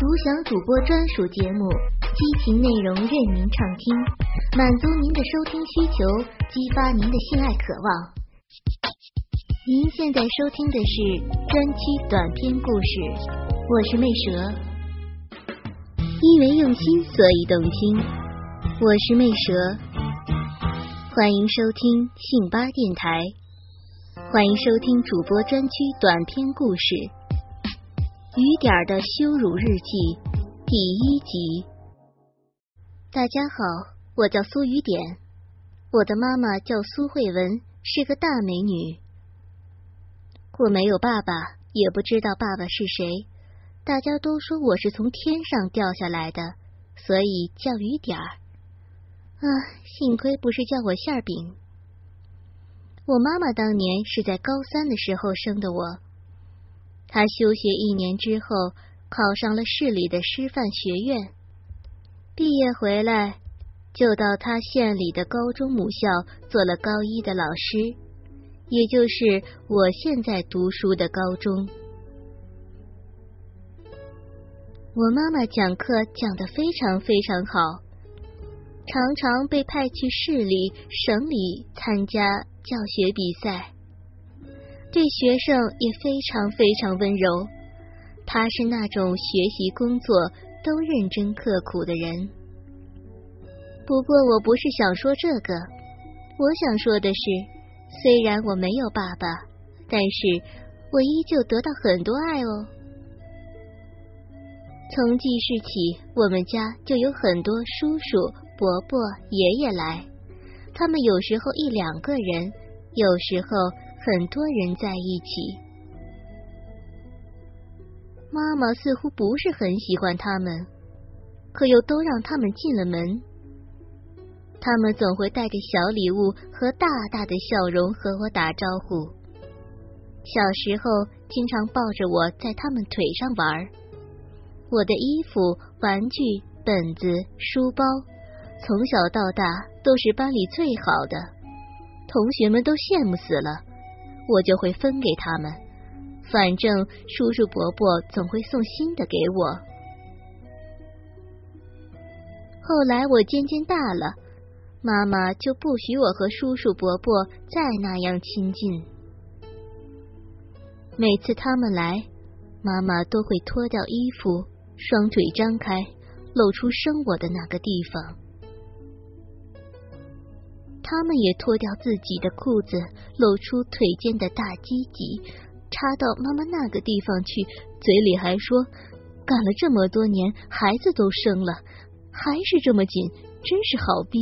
独享主播专属节目，激情内容任您畅听，满足您的收听需求，激发您的性爱渴望。您现在收听的是专区短篇故事，我是魅蛇，因为用心所以动听，我是魅蛇，欢迎收听信八电台，欢迎收听主播专区短篇故事。雨点儿的羞辱日记第一集。大家好，我叫苏雨点，我的妈妈叫苏慧文，是个大美女。我没有爸爸，也不知道爸爸是谁，大家都说我是从天上掉下来的，所以叫雨点儿。啊，幸亏不是叫我馅饼。我妈妈当年是在高三的时候生的我。他休学一年之后，考上了市里的师范学院，毕业回来就到他县里的高中母校做了高一的老师，也就是我现在读书的高中。我妈妈讲课讲得非常非常好，常常被派去市里、省里参加教学比赛。对学生也非常非常温柔，他是那种学习工作都认真刻苦的人。不过我不是想说这个，我想说的是，虽然我没有爸爸，但是我依旧得到很多爱哦。从记事起，我们家就有很多叔叔、伯伯、爷爷来，他们有时候一两个人，有时候。很多人在一起，妈妈似乎不是很喜欢他们，可又都让他们进了门。他们总会带着小礼物和大大的笑容和我打招呼。小时候经常抱着我在他们腿上玩，我的衣服、玩具、本子、书包，从小到大都是班里最好的，同学们都羡慕死了。我就会分给他们，反正叔叔伯伯总会送新的给我。后来我渐渐大了，妈妈就不许我和叔叔伯伯再那样亲近。每次他们来，妈妈都会脱掉衣服，双腿张开，露出生我的那个地方。他们也脱掉自己的裤子，露出腿间的大鸡鸡，插到妈妈那个地方去，嘴里还说：“干了这么多年，孩子都生了，还是这么紧，真是好逼。”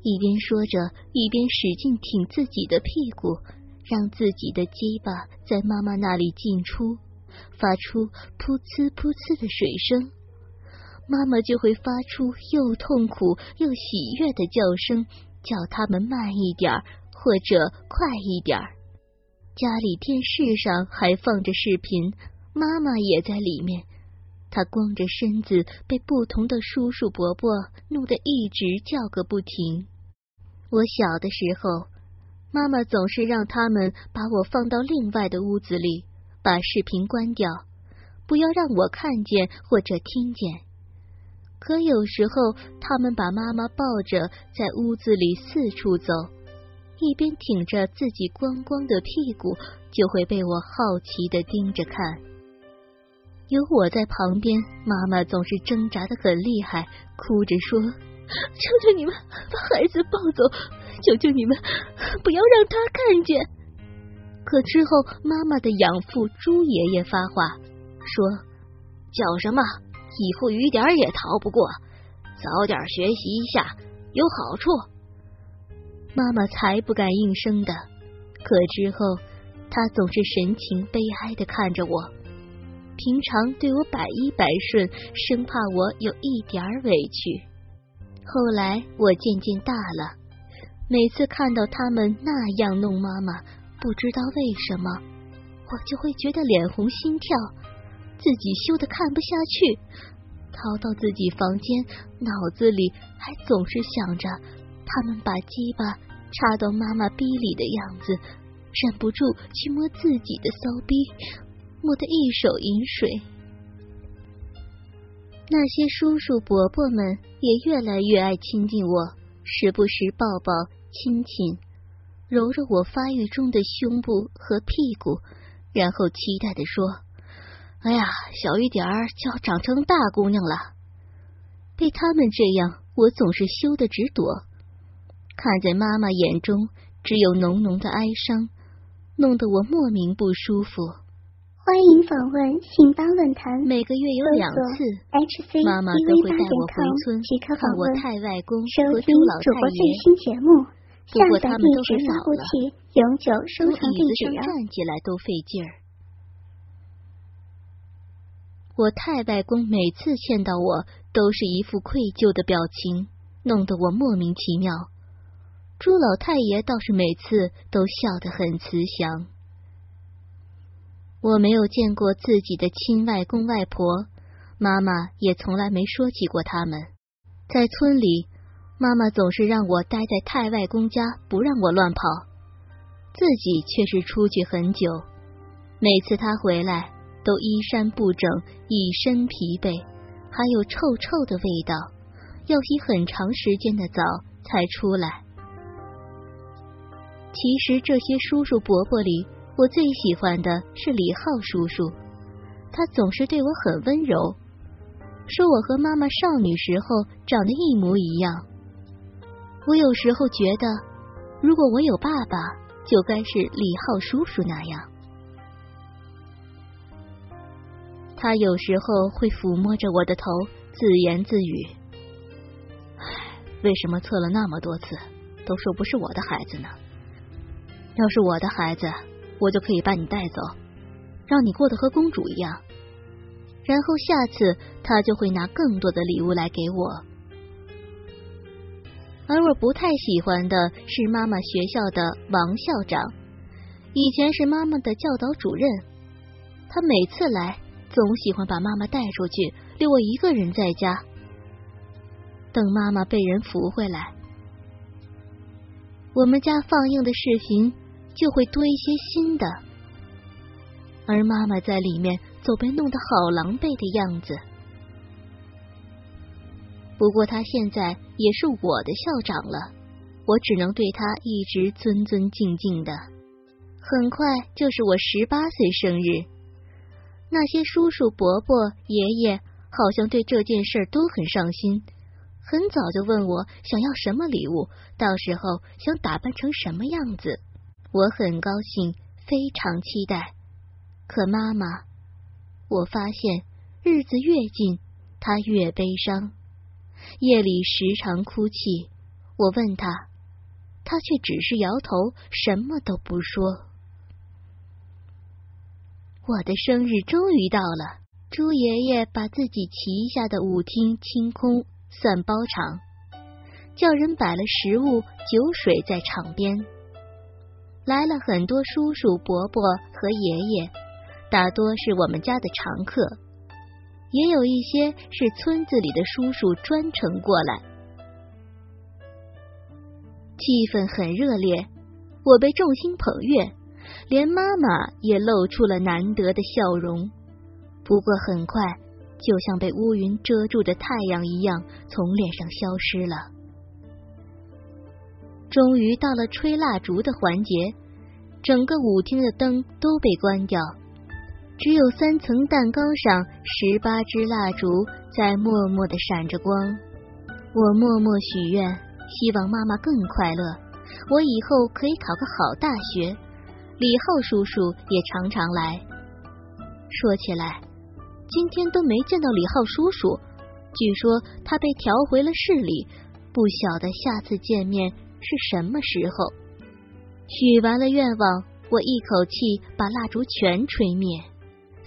一边说着，一边使劲挺自己的屁股，让自己的鸡巴在妈妈那里进出，发出噗呲噗呲的水声。妈妈就会发出又痛苦又喜悦的叫声。叫他们慢一点或者快一点家里电视上还放着视频，妈妈也在里面。她光着身子，被不同的叔叔伯伯弄得一直叫个不停。我小的时候，妈妈总是让他们把我放到另外的屋子里，把视频关掉，不要让我看见或者听见。可有时候，他们把妈妈抱着在屋子里四处走，一边挺着自己光光的屁股，就会被我好奇的盯着看。有我在旁边，妈妈总是挣扎的很厉害，哭着说：“求求你们把孩子抱走，求求你们不要让他看见。”可之后，妈妈的养父朱爷爷发话说：“叫什么？”以后雨点也逃不过，早点学习一下有好处。妈妈才不敢应声的，可之后她总是神情悲哀的看着我，平常对我百依百顺，生怕我有一点委屈。后来我渐渐大了，每次看到他们那样弄妈妈，不知道为什么，我就会觉得脸红心跳。自己羞得看不下去，逃到自己房间，脑子里还总是想着他们把鸡巴插到妈妈逼里的样子，忍不住去摸自己的骚逼，摸得一手饮水。那些叔叔伯伯们也越来越爱亲近我，时不时抱抱亲亲，揉揉我发育中的胸部和屁股，然后期待的说：“哎呀，小雨点儿就要长成大姑娘了。”被他们这样，我总是羞得直躲。看在妈妈眼中，只有浓浓的哀伤，弄得我莫名不舒服。欢迎访问信邦论坛。每个月有两次，妈妈都会带我回村看我太外公和朱老太爷。不过他们都是老了，从椅子上站起来都费劲儿。我太外公每次见到我，都是一副愧疚的表情，弄得我莫名其妙。朱老太爷倒是每次都笑得很慈祥。我没有见过自己的亲外公外婆，妈妈也从来没说起过他们。在村里，妈妈总是让我待在太外公家，不让我乱跑，自己却是出去很久。每次他回来，都衣衫不整，一身疲惫，还有臭臭的味道，要洗很长时间的澡才出来。其实这些叔叔伯伯里。我最喜欢的是李浩叔叔，他总是对我很温柔，说我和妈妈少女时候长得一模一样。我有时候觉得，如果我有爸爸，就该是李浩叔叔那样。他有时候会抚摸着我的头，自言自语：“唉，为什么测了那么多次，都说不是我的孩子呢？要是我的孩子……”我就可以把你带走，让你过得和公主一样。然后下次他就会拿更多的礼物来给我。而我不太喜欢的是妈妈学校的王校长，以前是妈妈的教导主任。他每次来，总喜欢把妈妈带出去，留我一个人在家。等妈妈被人扶回来，我们家放映的视频。就会多一些新的，而妈妈在里面总被弄得好狼狈的样子。不过他现在也是我的校长了，我只能对他一直尊尊敬敬的。很快就是我十八岁生日，那些叔叔伯伯爷爷好像对这件事都很上心，很早就问我想要什么礼物，到时候想打扮成什么样子。我很高兴，非常期待。可妈妈，我发现日子越近，她越悲伤，夜里时常哭泣。我问她，她却只是摇头，什么都不说。我的生日终于到了，朱爷爷把自己旗下的舞厅清空，算包场，叫人摆了食物、酒水在场边。来了很多叔叔伯伯和爷爷，大多是我们家的常客，也有一些是村子里的叔叔专程过来。气氛很热烈，我被众星捧月，连妈妈也露出了难得的笑容。不过很快，就像被乌云遮住的太阳一样，从脸上消失了。终于到了吹蜡烛的环节，整个舞厅的灯都被关掉，只有三层蛋糕上十八支蜡烛在默默的闪着光。我默默许愿，希望妈妈更快乐，我以后可以考个好大学。李浩叔叔也常常来。说起来，今天都没见到李浩叔叔，据说他被调回了市里，不晓得下次见面。是什么时候？许完了愿望，我一口气把蜡烛全吹灭。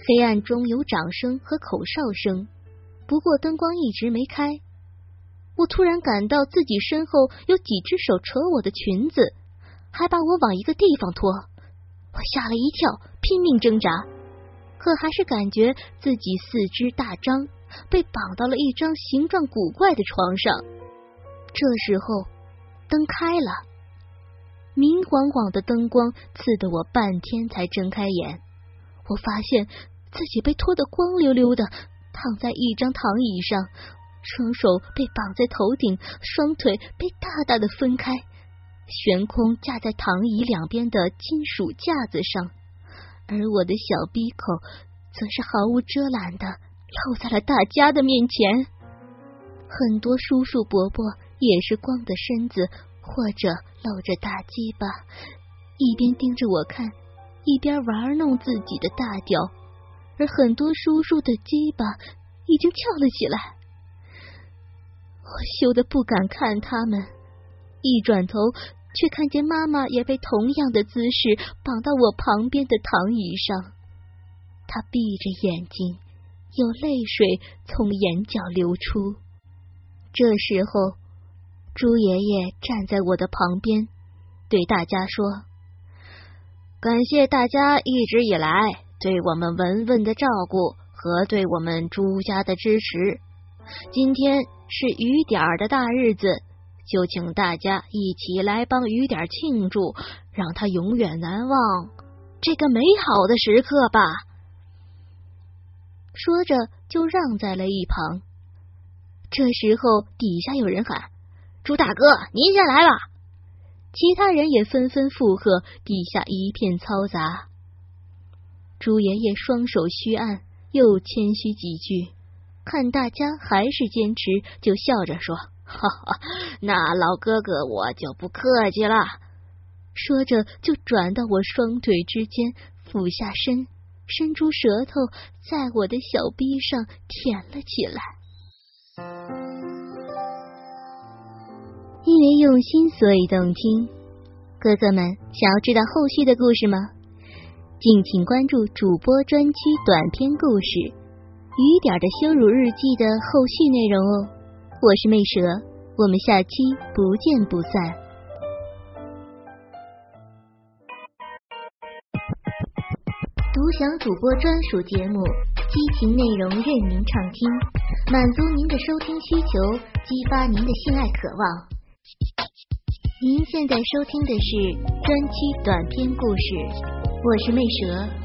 黑暗中有掌声和口哨声，不过灯光一直没开。我突然感到自己身后有几只手扯我的裙子，还把我往一个地方拖。我吓了一跳，拼命挣扎，可还是感觉自己四肢大张，被绑到了一张形状古怪的床上。这时候。灯开了，明晃晃的灯光刺得我半天才睁开眼。我发现自己被拖得光溜溜的，躺在一张躺椅上，双手被绑在头顶，双腿被大大的分开，悬空架在躺椅两边的金属架子上，而我的小鼻口则是毫无遮拦的露在了大家的面前。很多叔叔伯伯也是光着身子，或者露着大鸡巴，一边盯着我看，一边玩弄自己的大屌。而很多叔叔的鸡巴已经翘了起来，我羞得不敢看他们，一转头却看见妈妈也被同样的姿势绑到我旁边的躺椅上，她闭着眼睛，有泪水从眼角流出。这时候，猪爷爷站在我的旁边，对大家说：“感谢大家一直以来。”对我们文文的照顾和对我们朱家的支持，今天是雨点儿的大日子，就请大家一起来帮雨点庆祝，让他永远难忘这个美好的时刻吧。说着就让在了一旁。这时候底下有人喊：“朱大哥，您先来吧！”其他人也纷纷附和，底下一片嘈杂。朱爷爷双手虚按，又谦虚几句，看大家还是坚持，就笑着说：“哈哈，那老哥哥我就不客气了。”说着就转到我双腿之间，俯下身，伸出舌头在我的小臂上舔了起来。因为用心，所以动听。哥哥们，想要知道后续的故事吗？敬请关注主播专区短篇故事《雨点的羞辱日记》的后续内容哦！我是媚蛇，我们下期不见不散。独享主播专属节目，激情内容任您畅听，满足您的收听需求，激发您的性爱渴望。您现在收听的是专区短篇故事。我是魅蛇。